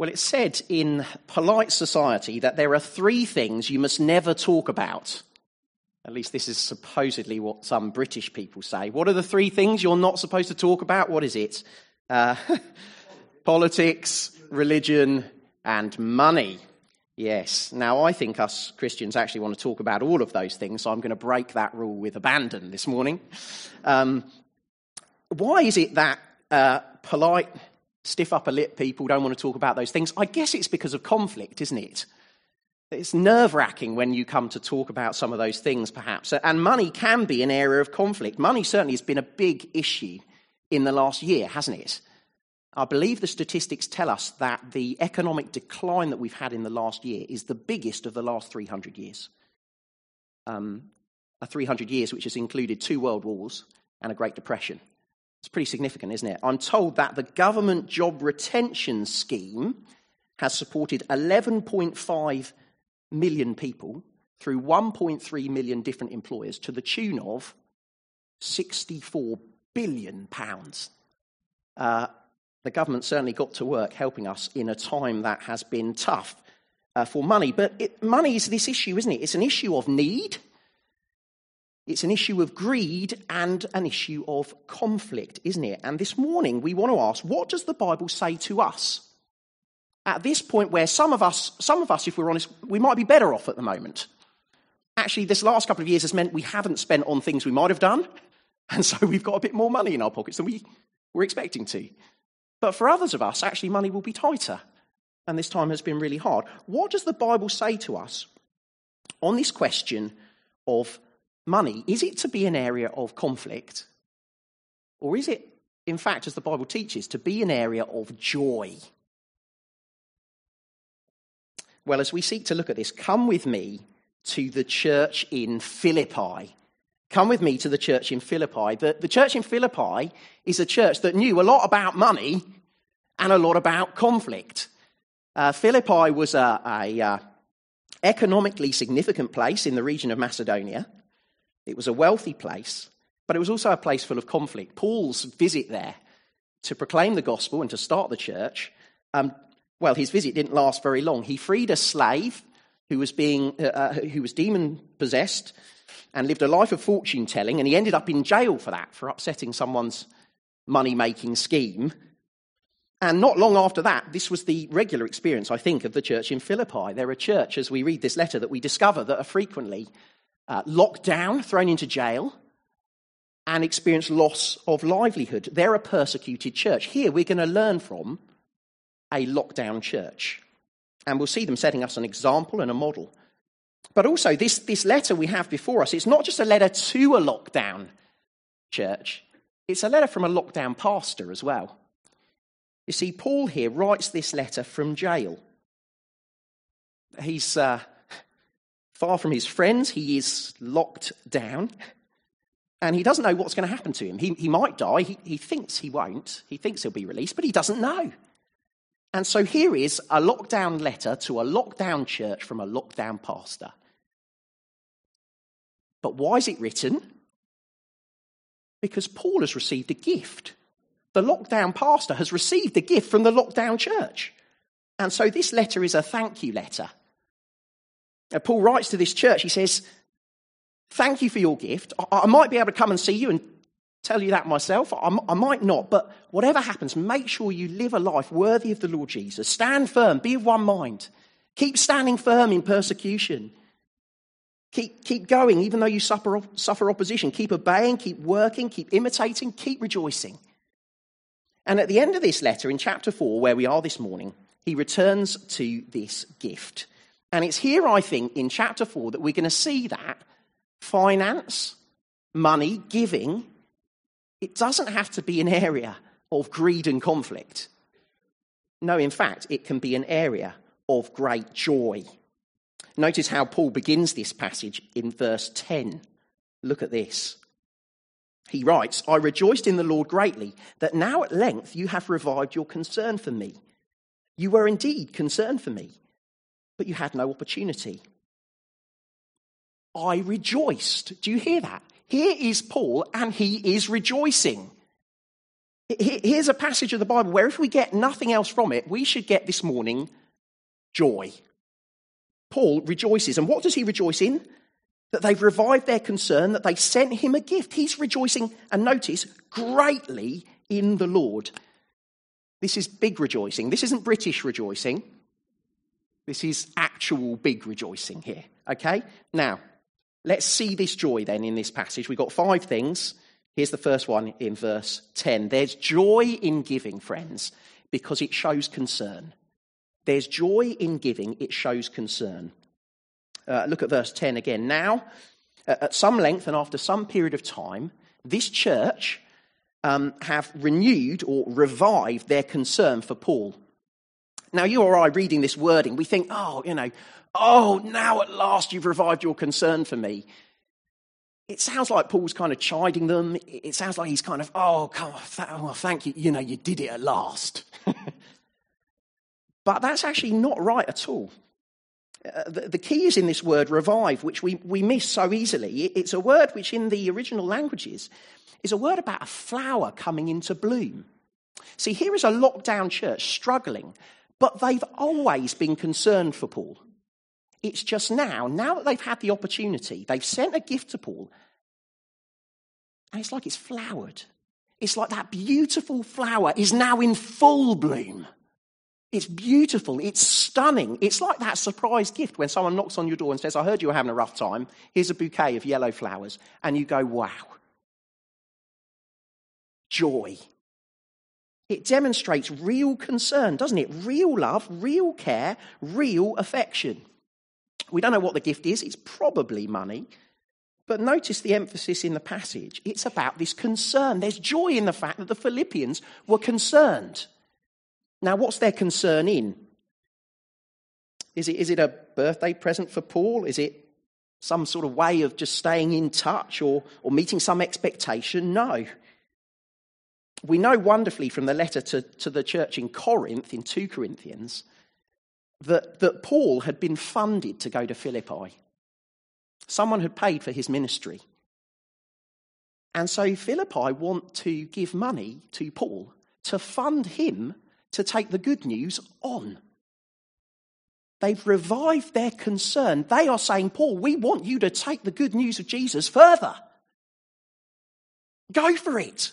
Well, it's said in polite society that there are three things you must never talk about. At least this is supposedly what some British people say. What are the three things you're not supposed to talk about? What is it? Uh, politics, religion, and money. Yes. Now, I think us Christians actually want to talk about all of those things, so I'm going to break that rule with abandon this morning. Um, why is it that uh, polite stiff upper lip people don't want to talk about those things. I guess it's because of conflict, isn't it? It's nerve wracking when you come to talk about some of those things, perhaps. And money can be an area of conflict. Money certainly has been a big issue in the last year, hasn't it? I believe the statistics tell us that the economic decline that we've had in the last year is the biggest of the last 300 years. Um, a 300 years which has included two world wars and a Great Depression. It's pretty significant, isn't it? I'm told that the government job retention scheme has supported 11.5 million people through 1.3 million different employers to the tune of 64 billion pounds. Uh, the government certainly got to work helping us in a time that has been tough uh, for money. But it, money is this issue, isn't it? It's an issue of need. It's an issue of greed and an issue of conflict, isn't it? And this morning we want to ask, what does the Bible say to us? At this point where some of us, some of us, if we're honest, we might be better off at the moment. Actually, this last couple of years has meant we haven't spent on things we might have done, and so we've got a bit more money in our pockets than we were expecting to. But for others of us, actually, money will be tighter, and this time has been really hard. What does the Bible say to us on this question of money, is it to be an area of conflict? Or is it, in fact, as the Bible teaches, to be an area of joy? Well, as we seek to look at this, come with me to the church in Philippi. Come with me to the church in Philippi. The, the church in Philippi is a church that knew a lot about money and a lot about conflict. Uh, Philippi was a, a uh, economically significant place in the region of Macedonia. It was a wealthy place, but it was also a place full of conflict. Paul's visit there to proclaim the gospel and to start the church, um, well, his visit didn't last very long. He freed a slave who was, being, uh, uh who was demon possessed and lived a life of fortune telling, and he ended up in jail for that, for upsetting someone's money making scheme. And not long after that, this was the regular experience, I think, of the church in Philippi. They're a church, as we read this letter, that we discover that are frequently uh, locked down, thrown into jail, and experience loss of livelihood. They're a persecuted church. Here, we're going to learn from a lockdown church. And we'll see them setting us an example and a model. But also, this, this letter we have before us, it's not just a letter to a lockdown church, it's a letter from a lockdown pastor as well. You see, Paul here writes this letter from jail. He's, uh, Far from his friends, he is locked down. And he doesn't know what's going to happen to him. He, he might die. He, he thinks he won't. He thinks he'll be released, but he doesn't know. And so here is a lockdown letter to a lockdown church from a lockdown pastor. But why is it written? Because Paul has received a gift. The lockdown pastor has received a gift from the lockdown church. And so this letter is a thank you letter. Uh, Paul writes to this church, he says, Thank you for your gift. I, I might be able to come and see you and tell you that myself. I, I might not, but whatever happens, make sure you live a life worthy of the Lord Jesus. Stand firm, be of one mind. Keep standing firm in persecution. Keep, keep going, even though you suffer, suffer opposition. Keep obeying, keep working, keep imitating, keep rejoicing. And at the end of this letter, in chapter 4, where we are this morning, he returns to this gift. And it's here, I think, in chapter 4 that we're going to see that finance, money, giving, it doesn't have to be an area of greed and conflict. No, in fact, it can be an area of great joy. Notice how Paul begins this passage in verse 10. Look at this. He writes, I rejoiced in the Lord greatly that now at length you have revived your concern for me. You were indeed concerned for me but you had no opportunity. I rejoiced. Do you hear that? Here is Paul, and he is rejoicing. Here's a passage of the Bible where if we get nothing else from it, we should get this morning joy. Paul rejoices. And what does he rejoice in? That they've revived their concern, that they sent him a gift. He's rejoicing, and notice, greatly in the Lord. This is big rejoicing. This isn't British rejoicing. This is actual big rejoicing here. Okay? Now, let's see this joy then in this passage. We've got five things. Here's the first one in verse 10. There's joy in giving, friends, because it shows concern. There's joy in giving, it shows concern. Uh, look at verse 10 again. Now, at some length and after some period of time, this church um, have renewed or revived their concern for Paul. Now, you or I reading this wording, we think, oh, you know, oh, now at last you've revived your concern for me. It sounds like Paul's kind of chiding them. It sounds like he's kind of, oh, come on, th- well, thank you, you know, you did it at last. but that's actually not right at all. Uh, the, the, key is in this word revive, which we, we miss so easily. It's a word which, in the original languages, is a word about a flower coming into bloom. See, here is a lockdown church struggling, but they've always been concerned for Paul. It's just now, now that they've had the opportunity, they've sent a gift to Paul, and it's like it's flowered. It's like that beautiful flower is now in full bloom. It's beautiful. It's stunning. It's like that surprise gift when someone knocks on your door and says, I heard you were having a rough time. Here's a bouquet of yellow flowers. And you go, wow. Joy. It demonstrates real concern, doesn't it? Real love, real care, real affection. We don't know what the gift is. It's probably money. But notice the emphasis in the passage. It's about this concern. There's joy in the fact that the Philippians were concerned. Now, what's their concern in? Is it, is it a birthday present for Paul? Is it some sort of way of just staying in touch or, or meeting some expectation? No. We know wonderfully from the letter to, to the church in Corinth, in 2 Corinthians, that, that Paul had been funded to go to Philippi. Someone had paid for his ministry. And so Philippi want to give money to Paul to fund him to take the good news on. They've revived their concern. They are saying, Paul, we want you to take the good news of Jesus further. Go for it.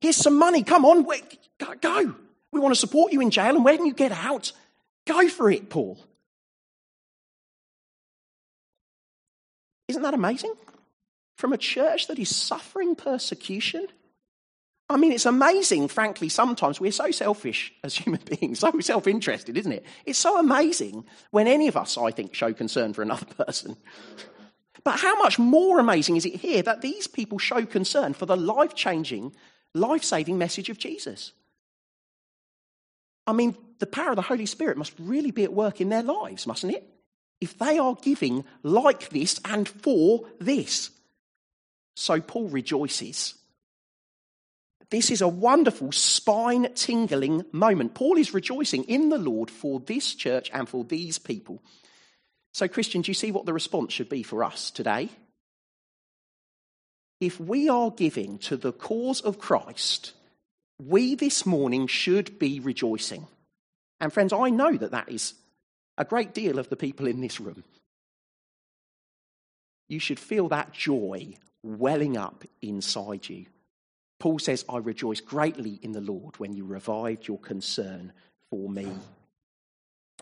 Here's some money. Come on, go. We want to support you in jail, and when you get out, go for it, Paul. Isn't that amazing? From a church that is suffering persecution, I mean, it's amazing, frankly, sometimes we're so selfish as human beings, so self interested, isn't it? It's so amazing when any of us, I think, show concern for another person. But how much more amazing is it here that these people show concern for the life changing, life saving message of Jesus? I mean, the power of the Holy Spirit must really be at work in their lives, mustn't it? If they are giving like this and for this. So Paul rejoices this is a wonderful, spine tingling moment. Paul is rejoicing in the Lord for this church and for these people. So, Christian, do you see what the response should be for us today? If we are giving to the cause of Christ, we this morning should be rejoicing. And, friends, I know that that is a great deal of the people in this room. You should feel that joy welling up inside you. Paul says, I rejoice greatly in the Lord when you revived your concern for me.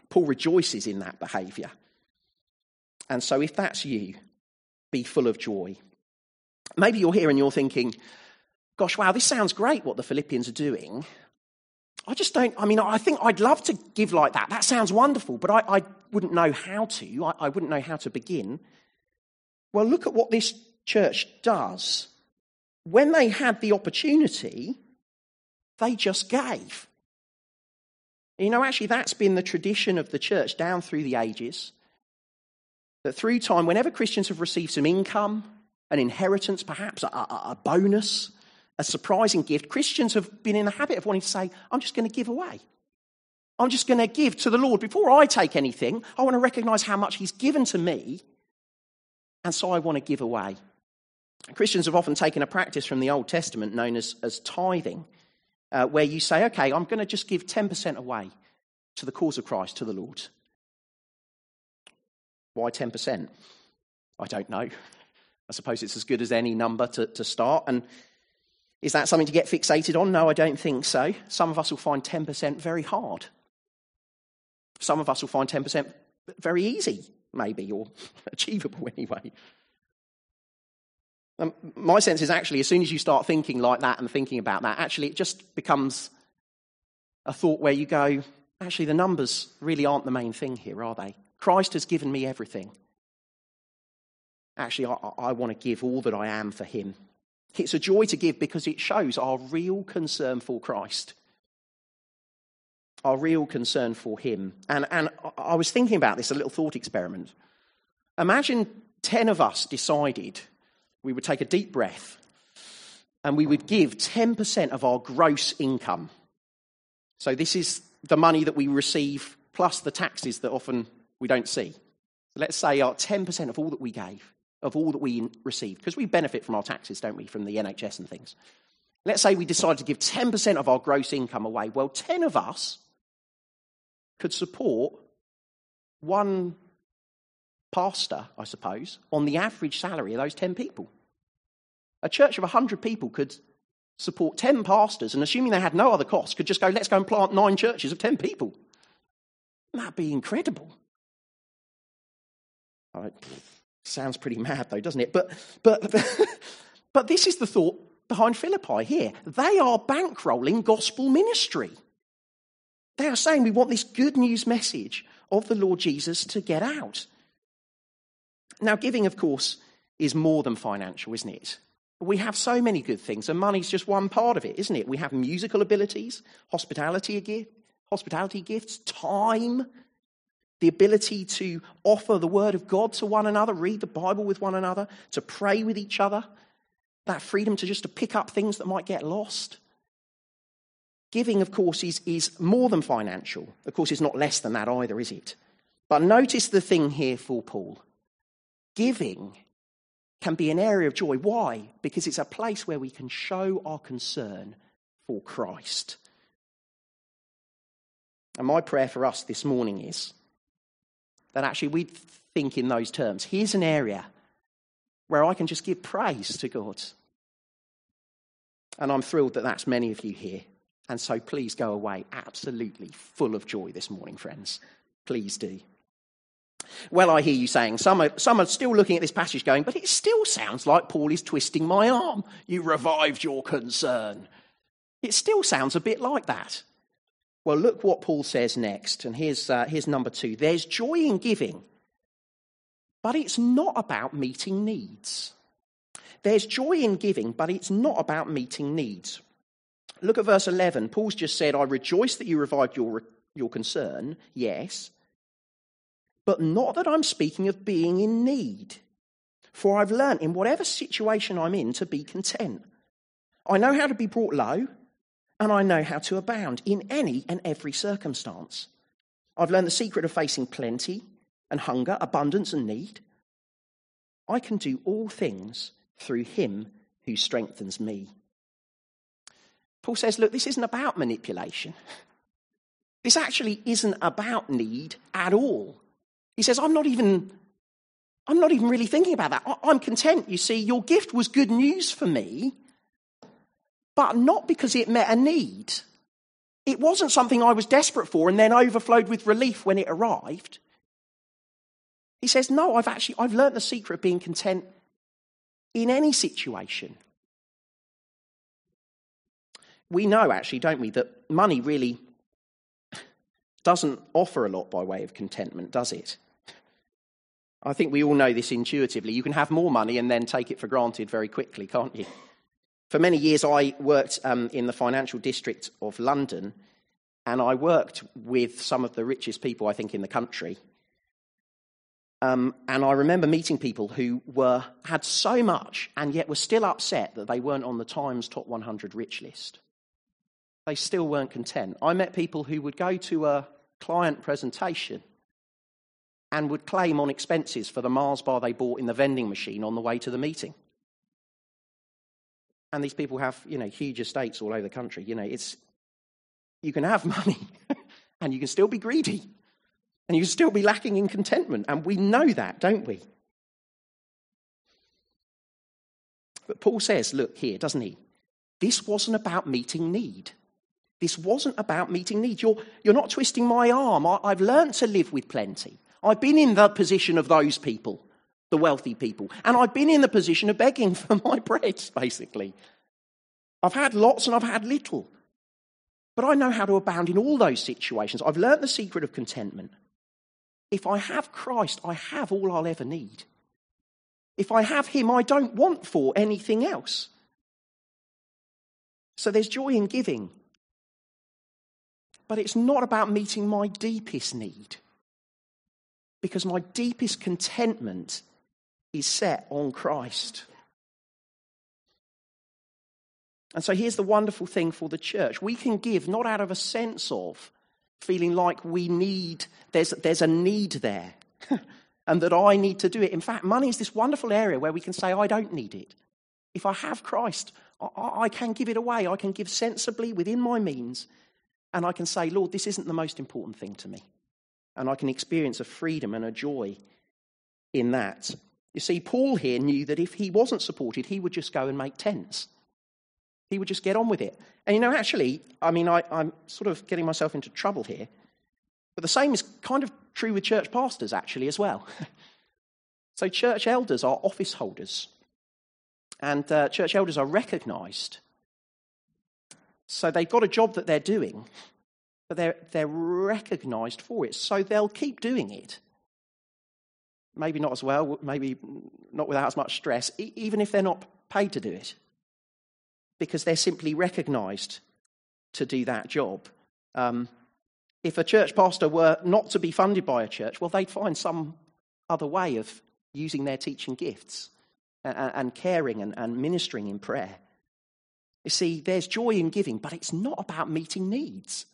Paul rejoices in that behavior. And so, if that's you, be full of joy. Maybe you're here and you're thinking, gosh, wow, this sounds great what the Philippians are doing. I just don't, I mean, I think I'd love to give like that. That sounds wonderful, but I, I wouldn't know how to. I, I wouldn't know how to begin. Well, look at what this church does when they had the opportunity, they just gave. You know, actually, that's been the tradition of the church down through the ages. That through time, whenever Christians have received some income, an inheritance, perhaps a, a, a bonus, a surprising gift, Christians have been in the habit of wanting to say, I'm just going to give away. I'm just going to give to the Lord. Before I take anything, I want to recognize how much He's given to me, and so I want to give away. Christians have often taken a practice from the Old Testament known as, as tithing. uh, where you say, okay, I'm going to just give 10% away to the cause of Christ, to the Lord. Why 10%? I don't know. I suppose it's as good as any number to, to start. And is that something to get fixated on? No, I don't think so. Some of us will find 10% very hard. Some of us will find 10% very easy, maybe, or achievable anyway. Um, my sense is actually, as soon as you start thinking like that and thinking about that, actually it just becomes a thought where you go, actually, the numbers really aren't the main thing here, are they? Christ has given me everything. Actually, I, I want to give all that I am for Him. It's a joy to give because it shows our real concern for Christ, our real concern for Him. And, and I was thinking about this, a little thought experiment. Imagine 10 of us decided we would take a deep breath and we would give 10% of our gross income. So, this is the money that we receive plus the taxes that often we don't see. So let's say our 10% of all that we gave, of all that we receive, because we benefit from our taxes, don't we, from the NHS and things. Let's say we decide to give 10% of our gross income away. Well, 10 of us could support one pastor, I suppose, on the average salary of those 10 people. A church of 100 people could support 10 pastors, and assuming they had no other costs, could just go, let's go and plant nine churches of 10 people. That'd be incredible. Right. Sounds pretty mad, though, doesn't it? But, but, but this is the thought behind Philippi here. They are bankrolling gospel ministry. They are saying we want this good news message of the Lord Jesus to get out. Now, giving, of course, is more than financial, isn't it? We have so many good things, and money's just one part of it, isn't it? We have musical abilities, hospitality, hospitality gifts, time, the ability to offer the word of God to one another, read the Bible with one another, to pray with each other, that freedom to just to pick up things that might get lost. Giving, of course, is, is more than financial. Of course, it's not less than that either, is it? But notice the thing here for Paul. Giving can be an area of joy. Why? Because it's a place where we can show our concern for Christ. And my prayer for us this morning is that actually we think in those terms. Here's an area where I can just give praise to God. And I'm thrilled that that's many of you here. And so please go away absolutely full of joy this morning, friends. Please do. Well, I hear you saying, some are, some are still looking at this passage going, but it still sounds like Paul is twisting my arm. You revived your concern. It still sounds a bit like that. Well, look what Paul says next. And here's, uh, here's number two there's joy in giving, but it's not about meeting needs. There's joy in giving, but it's not about meeting needs. Look at verse 11. Paul's just said, I rejoice that you revived your, your concern. Yes. But not that I'm speaking of being in need. For I've learned in whatever situation I'm in to be content. I know how to be brought low and I know how to abound in any and every circumstance. I've learned the secret of facing plenty and hunger, abundance and need. I can do all things through him who strengthens me. Paul says, look, this isn't about manipulation. This actually isn't about need at all. He says, I'm not even, I'm not even really thinking about that. I'm content. You see, your gift was good news for me but not because it met a need. It wasn't something I was desperate for and then overflowed with relief when it arrived. He says, No, I've actually I've learned the secret of being content in any situation. We know actually, don't we, that money really doesn't offer a lot by way of contentment, does it? I think we all know this intuitively. You can have more money and then take it for granted very quickly, can't you? For many years, I worked um, in the financial district of London, and I worked with some of the richest people, I think, in the country. Um, and I remember meeting people who were, had so much and yet were still upset that they weren't on the Times Top 100 Rich list. They still weren't content. I met people who would go to a client presentation and would claim on expenses for the Mars bar they bought in the vending machine on the way to the meeting. And these people have, you know, huge estates all over the country. You know, it's you can have money and you can still be greedy and you can still be lacking in contentment. And we know that, don't we? But Paul says, look here, doesn't he? This wasn't about meeting need. This wasn't about meeting need. You're, you're not twisting my arm. I, I've learned to live with plenty. I've been in the position of those people, the wealthy people, and I've been in the position of begging for my bread, basically. I've had lots and I've had little. But I know how to abound in all those situations. I've learnt the secret of contentment. If I have Christ, I have all I'll ever need. If I have Him, I don't want for anything else. So there's joy in giving. But it's not about meeting my deepest need. Because my deepest contentment is set on Christ. And so here's the wonderful thing for the church we can give not out of a sense of feeling like we need, there's, there's a need there, and that I need to do it. In fact, money is this wonderful area where we can say, I don't need it. If I have Christ, I, I can give it away. I can give sensibly within my means, and I can say, Lord, this isn't the most important thing to me. And I can experience a freedom and a joy in that. You see, Paul here knew that if he wasn't supported, he would just go and make tents. He would just get on with it. And you know, actually, I mean, I, I'm sort of getting myself into trouble here. But the same is kind of true with church pastors, actually, as well. so, church elders are office holders, and uh, church elders are recognized. So, they've got a job that they're doing, but they're, they're recognized for it. So, they'll keep doing it. Maybe not as well, maybe not without as much stress, even if they're not paid to do it because they're simply recognized to do that job. Um, if a church pastor were not to be funded by a church, well, they'd find some other way of using their teaching gifts and, and caring and, and ministering in prayer. You see, there's joy in giving, but it's not about meeting needs.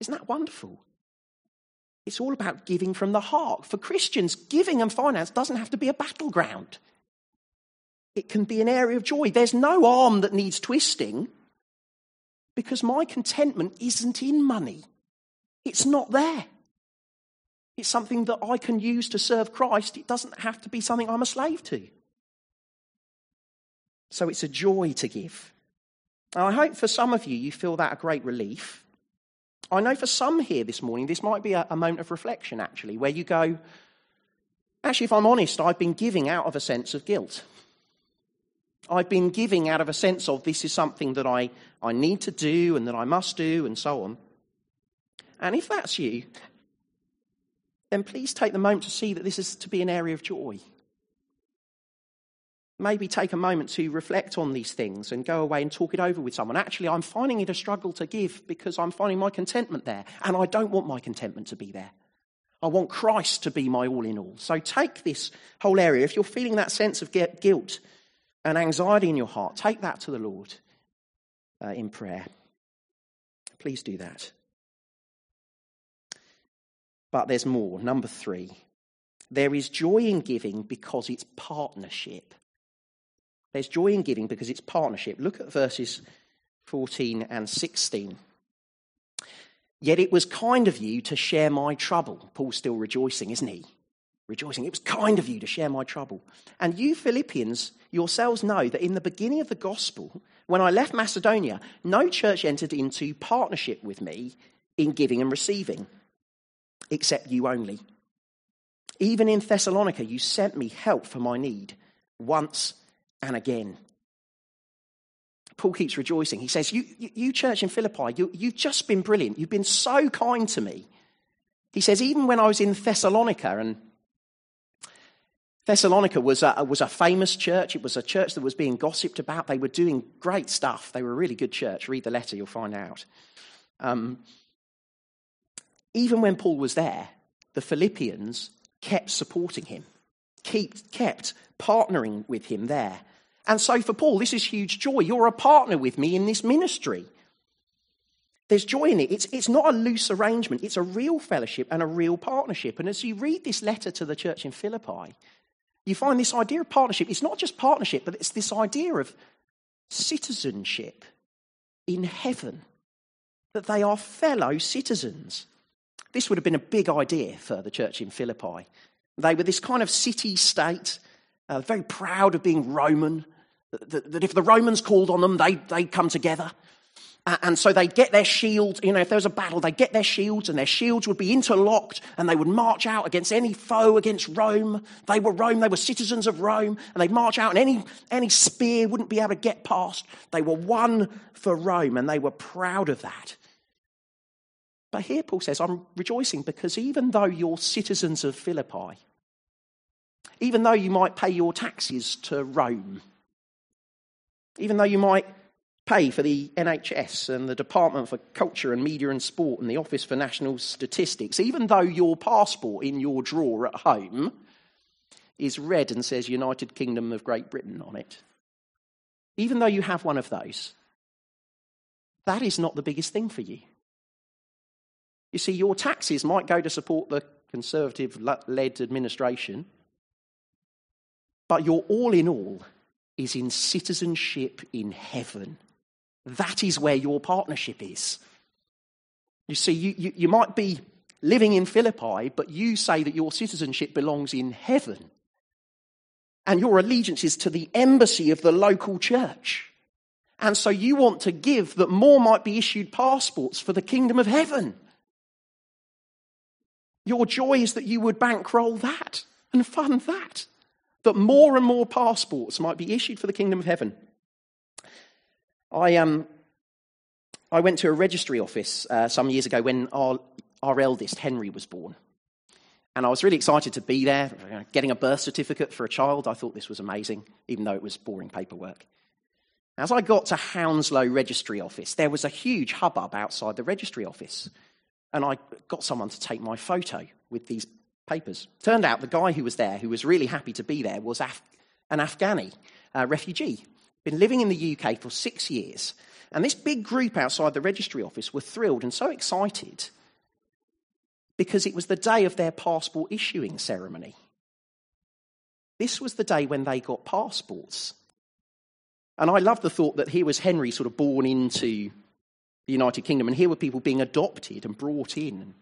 Isn't that wonderful? It's all about giving from the heart. For Christians, giving and finance doesn't have to be a battleground it can be an area of joy. There's no arm that needs twisting because my contentment isn't in money, it's not there. It's something that I can use to serve Christ. It doesn't have to be something I'm a slave to. So it's a joy to give. And I hope for some of you, you feel that a great relief. I know for some here this morning, this might be a, a moment of reflection, actually, where you go, actually, if I'm honest, I've been giving out of a sense of guilt. I've been giving out of a sense of this is something that I, I need to do and that I must do and so on. And if that's you, then please take the moment to see that this is to be an area of joy. Maybe take a moment to reflect on these things and go away and talk it over with someone. Actually, I'm finding it a struggle to give because I'm finding my contentment there, and I don't want my contentment to be there. I want Christ to be my all in all. So take this whole area. If you're feeling that sense of guilt, and anxiety in your heart, take that to the Lord uh, in prayer. Please do that. But there's more. Number three, there is joy in giving because it's partnership. There's joy in giving because it's partnership. Look at verses 14 and 16. Yet it was kind of you to share my trouble. Paul's still rejoicing, isn't he? rejoicing. It was kind of you to share my trouble. And you Philippians yourselves know that in the beginning of the gospel, when I left Macedonia, no church entered into partnership with me in giving and receiving, except you only. Even in Thessalonica, you sent me help for my need once and again. Paul keeps rejoicing. He says, You, you, you church in Philippi, you, you've just been brilliant. You've been so kind to me. He says, Even when I was in Thessalonica, and Thessalonica was a, was a famous church. It was a church that was being gossiped about. They were doing great stuff. They were a really good church. Read the letter, you'll find out. Um, even when Paul was there, the Philippians kept supporting him, kept, kept partnering with him there. And so for Paul, this is huge joy. You're a partner with me in this ministry. There's joy in it. It's, it's not a loose arrangement, it's a real fellowship and a real partnership. And as you read this letter to the church in Philippi, you find this idea of partnership. It's not just partnership, but it's this idea of citizenship in heaven, that they are fellow citizens. This would have been a big idea for the church in Philippi. They were this kind of city state, uh, very proud of being Roman, that, that, if the Romans called on them, they, they'd come together. And so they'd get their shields, you know, if there was a battle, they'd get their shields and their shields would be interlocked and they would march out against any foe against Rome. They were Rome, they were citizens of Rome and they'd march out and any, any spear wouldn't be able to get past. They were one for Rome and they were proud of that. But here Paul says, I'm rejoicing because even though you're citizens of Philippi, even though you might pay your taxes to Rome, even though you might pay for the NHS and the Department for Culture and Media and Sport and the Office for National Statistics, even though your passport in your drawer at home is red and says United Kingdom of Great Britain on it, even though you have one of those, that is not the biggest thing for you. You see, your taxes might go to support the Conservative led administration, but your all in all is in citizenship in heaven that is where your partnership is. You see, you, you, you might be living in Philippi, but you say that your citizenship belongs in heaven. And your allegiance is to the embassy of the local church. And so you want to give that more might be issued passports for the kingdom of heaven. Your joy is that you would bankroll that and fund that, that more and more passports might be issued for the kingdom of heaven. I, um, I went to a registry office uh, some years ago when our, our eldest, Henry, was born. And I was really excited to be there, getting a birth certificate for a child. I thought this was amazing, even though it was boring paperwork. As I got to Hounslow Registry Office, there was a huge hubbub outside the registry office. And I got someone to take my photo with these papers. Turned out the guy who was there, who was really happy to be there, was Af- an Afghani uh, refugee been living in the UK for six years. And this big group outside the registry office were thrilled and so excited because it was the day of their passport issuing ceremony. This was the day when they got passports. And I love the thought that here was Henry sort of born into the United Kingdom, and here were people being adopted and brought in.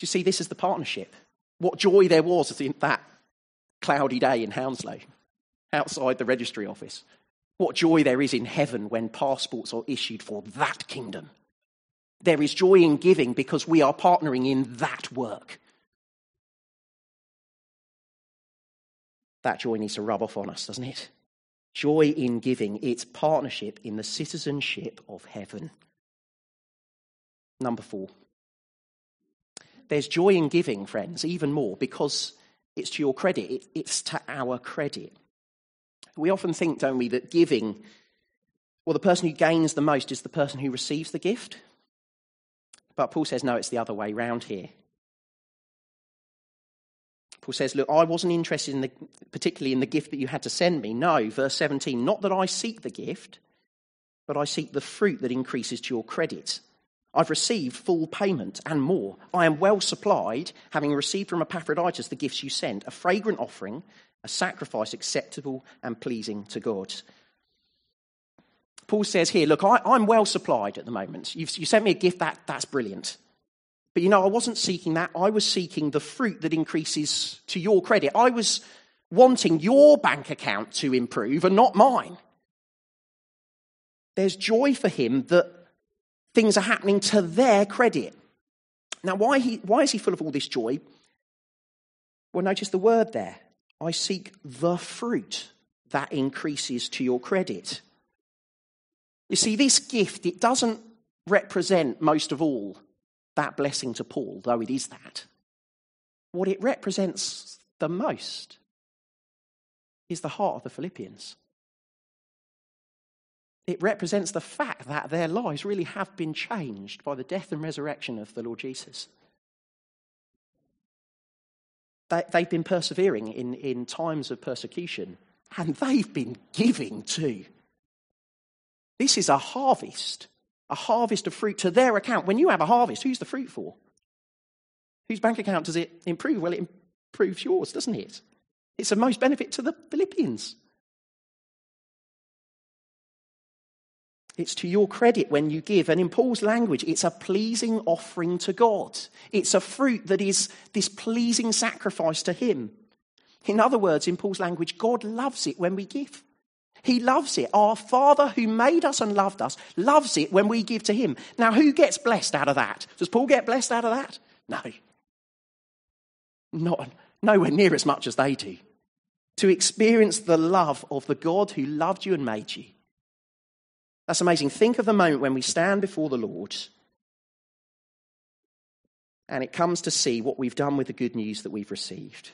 You see, this is the partnership. What joy there was in that cloudy day in Hounslow outside the registry office. What joy there is in heaven when passports are issued for that kingdom. There is joy in giving because we are partnering in that work. That joy needs to rub off on us, doesn't it? Joy in giving, it's partnership in the citizenship of heaven. Number four. There's joy in giving, friends, even more, because it's to your credit, it's to our credit. We often think, don't we, that giving, well, the person who gains the most is the person who receives the gift. But Paul says, no, it's the other way round here. Paul says, Look, I wasn't interested in the, particularly in the gift that you had to send me. No, verse 17, not that I seek the gift, but I seek the fruit that increases to your credit. I've received full payment and more. I am well supplied, having received from Epaphroditus the gifts you sent, a fragrant offering, a sacrifice acceptable and pleasing to God. Paul says here, look, I, am well supplied at the moment. You've, you sent me a gift, that, that's brilliant. But you know, I wasn't seeking that. I was seeking the fruit that increases to your credit. I was wanting your bank account to improve and not mine. There's joy for him that things are happening to their credit. Now, why, he, why is he full of all this joy? Well, notice the word there I seek the fruit that increases to your credit. You see, this gift, it doesn't represent most of all that blessing to Paul, though it is that. What it represents the most is the heart of the Philippians. It represents the fact that their lives really have been changed by the death and resurrection of the Lord Jesus. They, have been persevering in, in times of persecution, and they've been giving too. This is a harvest, a harvest of fruit to their account. When you have a harvest, who's the fruit for? Whose bank account does it improve? Well, it improves yours, doesn't it? It's of most benefit to the Philippians. It's to your credit when you give. And in Paul's language, it's a pleasing offering to God. It's a fruit that is this pleasing sacrifice to Him. In other words, in Paul's language, God loves it when we give. He loves it. Our Father who made us and loved us loves it when we give to Him. Now, who gets blessed out of that? Does Paul get blessed out of that? No. Not, nowhere near as much as they do. To experience the love of the God who loved you and made you. That's amazing. Think of the moment when we stand before the Lord and it comes to see what we've done with the good news that we've received.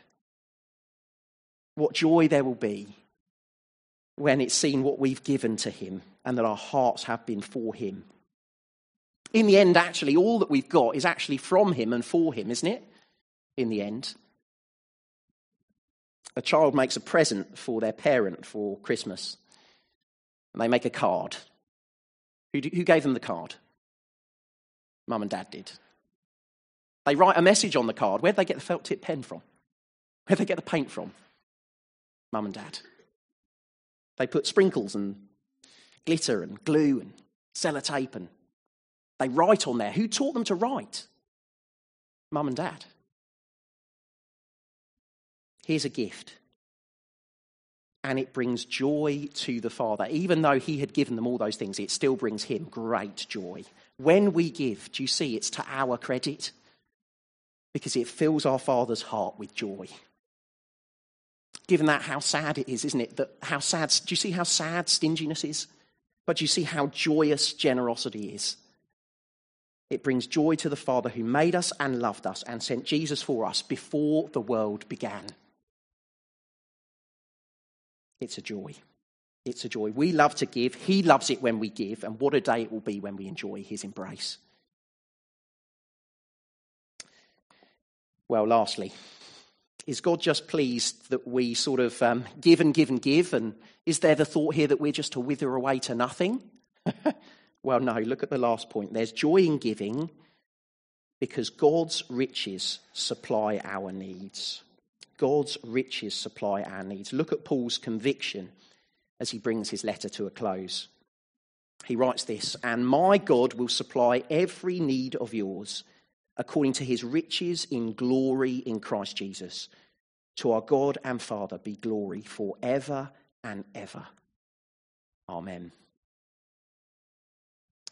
What joy there will be when it's seen what we've given to Him and that our hearts have been for Him. In the end, actually, all that we've got is actually from Him and for Him, isn't it? In the end. A child makes a present for their parent for Christmas, and they make a card. Who, who gave them the card? Mum and dad did. They write a message on the card. Where'd they get the felt tip pen from? Where'd they get the paint from? Mum and dad. They put sprinkles and glitter and glue and sellotape and they write on there. Who taught them to write? Mum and dad. Here's a gift. And it brings joy to the Father. Even though He had given them all those things, it still brings Him great joy. When we give, do you see it's to our credit? Because it fills our Father's heart with joy given that how sad it is, isn't it? That how sad, do you see how sad stinginess is? But do you see how joyous generosity is? It brings joy to the Father who made us and loved us and sent Jesus for us before the world began. It's a joy. It's a joy. We love to give. He loves it when we give. And what a day it will be when we enjoy his embrace. Well, lastly, is God just pleased that we sort of um, give and give and give? And is there the thought here that we're just to wither away to nothing? well, no, look at the last point. There's joy in giving because God's riches supply our needs. God's riches supply our needs. Look at Paul's conviction as he brings his letter to a close. He writes this And my God will supply every need of yours according to his riches in glory in Christ Jesus. To our God and Father be glory forever and ever. Amen.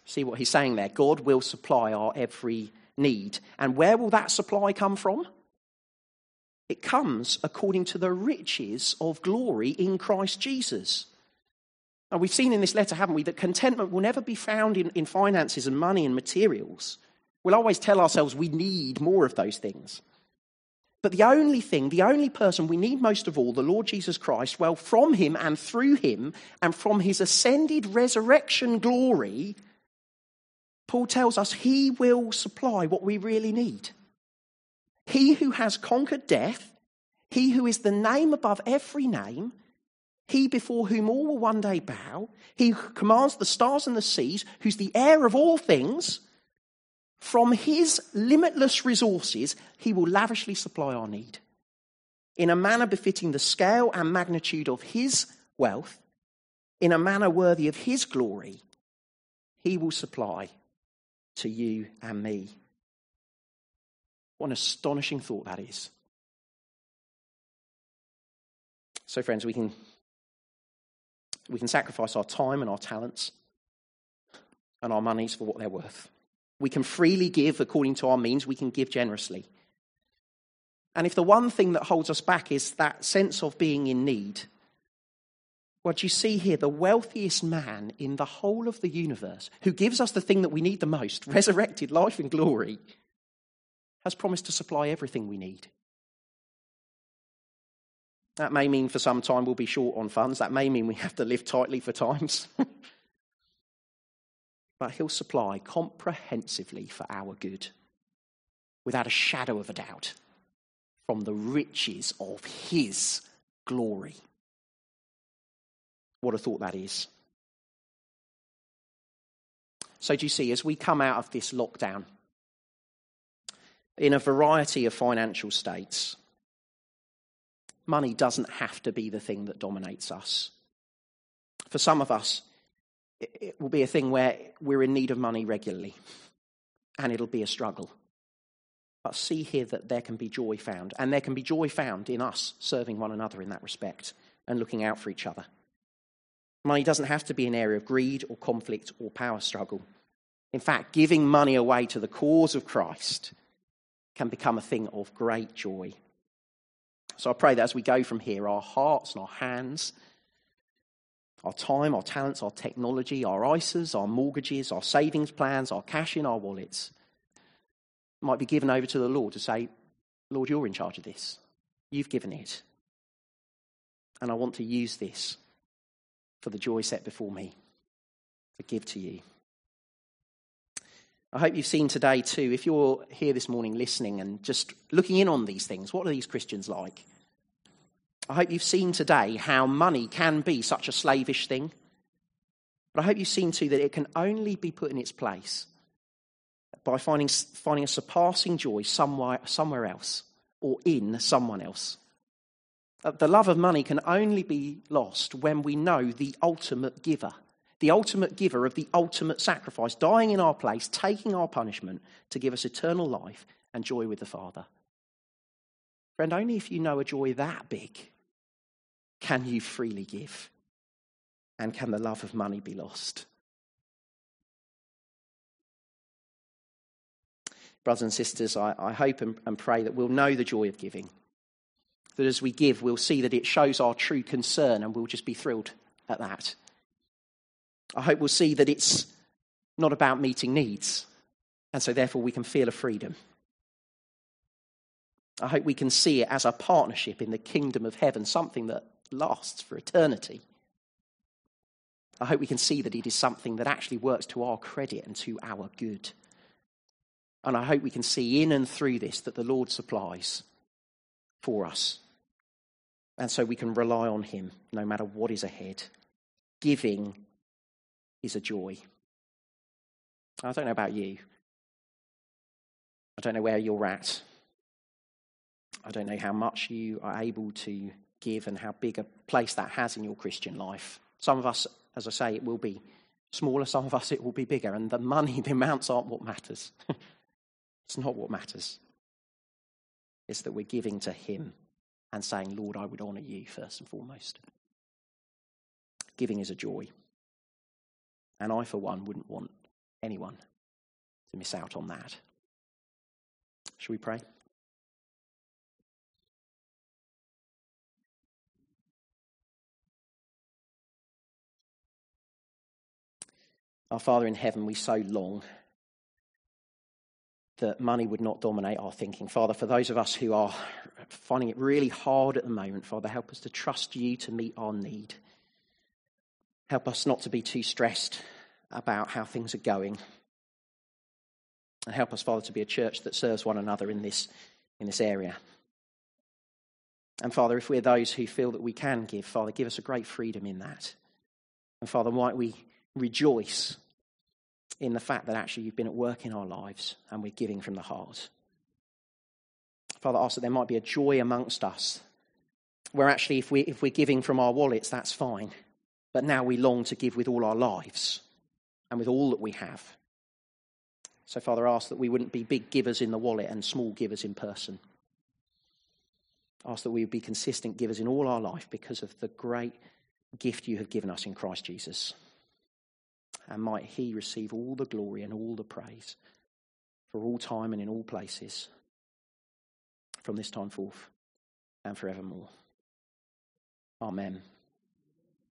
See what he's saying there? God will supply our every need. And where will that supply come from? It comes according to the riches of glory in Christ Jesus. And we've seen in this letter, haven't we, that contentment will never be found in, in finances and money and materials. We'll always tell ourselves we need more of those things. But the only thing, the only person we need most of all, the Lord Jesus Christ, well, from him and through him and from his ascended resurrection glory, Paul tells us he will supply what we really need. He who has conquered death, he who is the name above every name, he before whom all will one day bow, he who commands the stars and the seas, who's the heir of all things, from his limitless resources, he will lavishly supply our need. In a manner befitting the scale and magnitude of his wealth, in a manner worthy of his glory, he will supply to you and me. What an astonishing thought that is. So, friends, we can, we can sacrifice our time and our talents and our monies for what they're worth. We can freely give according to our means, we can give generously. And if the one thing that holds us back is that sense of being in need, what you see here, the wealthiest man in the whole of the universe, who gives us the thing that we need the most, resurrected life and glory, has promised to supply everything we need. That may mean for some time we'll be short on funds. That may mean we have to live tightly for times. but he'll supply comprehensively for our good, without a shadow of a doubt, from the riches of his glory. What a thought that is. So, do you see, as we come out of this lockdown, in a variety of financial states, money doesn't have to be the thing that dominates us. For some of us, it will be a thing where we're in need of money regularly and it'll be a struggle. But see here that there can be joy found, and there can be joy found in us serving one another in that respect and looking out for each other. Money doesn't have to be an area of greed or conflict or power struggle. In fact, giving money away to the cause of Christ can become a thing of great joy. So I pray that as we go from here, our hearts and our hands, our time, our talents, our technology, our ISAs, our mortgages, our savings plans, our cash in our wallets might be given over to the Lord to say, Lord, you're in charge of this. You've given it. And I want to use this for the joy set before me to give to you. I hope you've seen today too, if you're here this morning listening and just looking in on these things, what are these Christians like? I hope you've seen today how money can be such a slavish thing. But I hope you've seen too that it can only be put in its place by finding, finding a surpassing joy somewhere, somewhere else or in someone else. Uh, the love of money can only be lost when we know the ultimate giver, the ultimate giver of the ultimate sacrifice, dying in our place, taking our punishment to give us eternal life and joy with the Father. Friend, only if you know a joy that big can you freely give. And can the love of money be lost? Brothers and sisters, I, I hope and, and pray that we'll know the joy of giving that as we give, we'll see that it shows our true concern and we'll just be thrilled at that. I hope we'll see that it's not about meeting needs, and so therefore we can feel a freedom. I hope we can see it as a partnership in the kingdom of heaven, something that lasts for eternity. I hope we can see that it is something that actually works to our credit and to our good. And I hope we can see in and through this that the Lord supplies for us and so we can rely on Him no matter what is ahead. Giving is a joy. I don't know about you. I don't know where you're at. I don't know how much you are able to give and how big a place that has in your Christian life. Some of us, as I say, it will be smaller, some of us, it will be bigger. And the money, the amounts aren't what matters. it's not what matters. It's that we're giving to Him and saying, Lord, I would honour you first and foremost. Giving is a joy. And I, for one, wouldn't want anyone to miss out on that. Shall we pray? Our Father in heaven, we so long that money would not dominate our thinking. Father, for those of us who are finding it really hard at the moment, Father, help us to trust you to meet our need. Help us not to be too stressed about how things are going. And help us, Father, to be a church that serves one another in this, in this area. And Father, if we're those who feel that we can give, Father, give us a great freedom in that. And Father, might we rejoice in the fact that actually you've been at work in our lives and we're giving from the heart. Father, ask that there might be a joy amongst us where actually, if, we, if we're giving from our wallets, that's fine. But now we long to give with all our lives and with all that we have. So, Father, ask that we wouldn't be big givers in the wallet and small givers in person. Ask that we would be consistent givers in all our life because of the great gift you have given us in Christ Jesus and might he receive all the glory and all the praise for all time and in all places from this time forth and forevermore. Amen.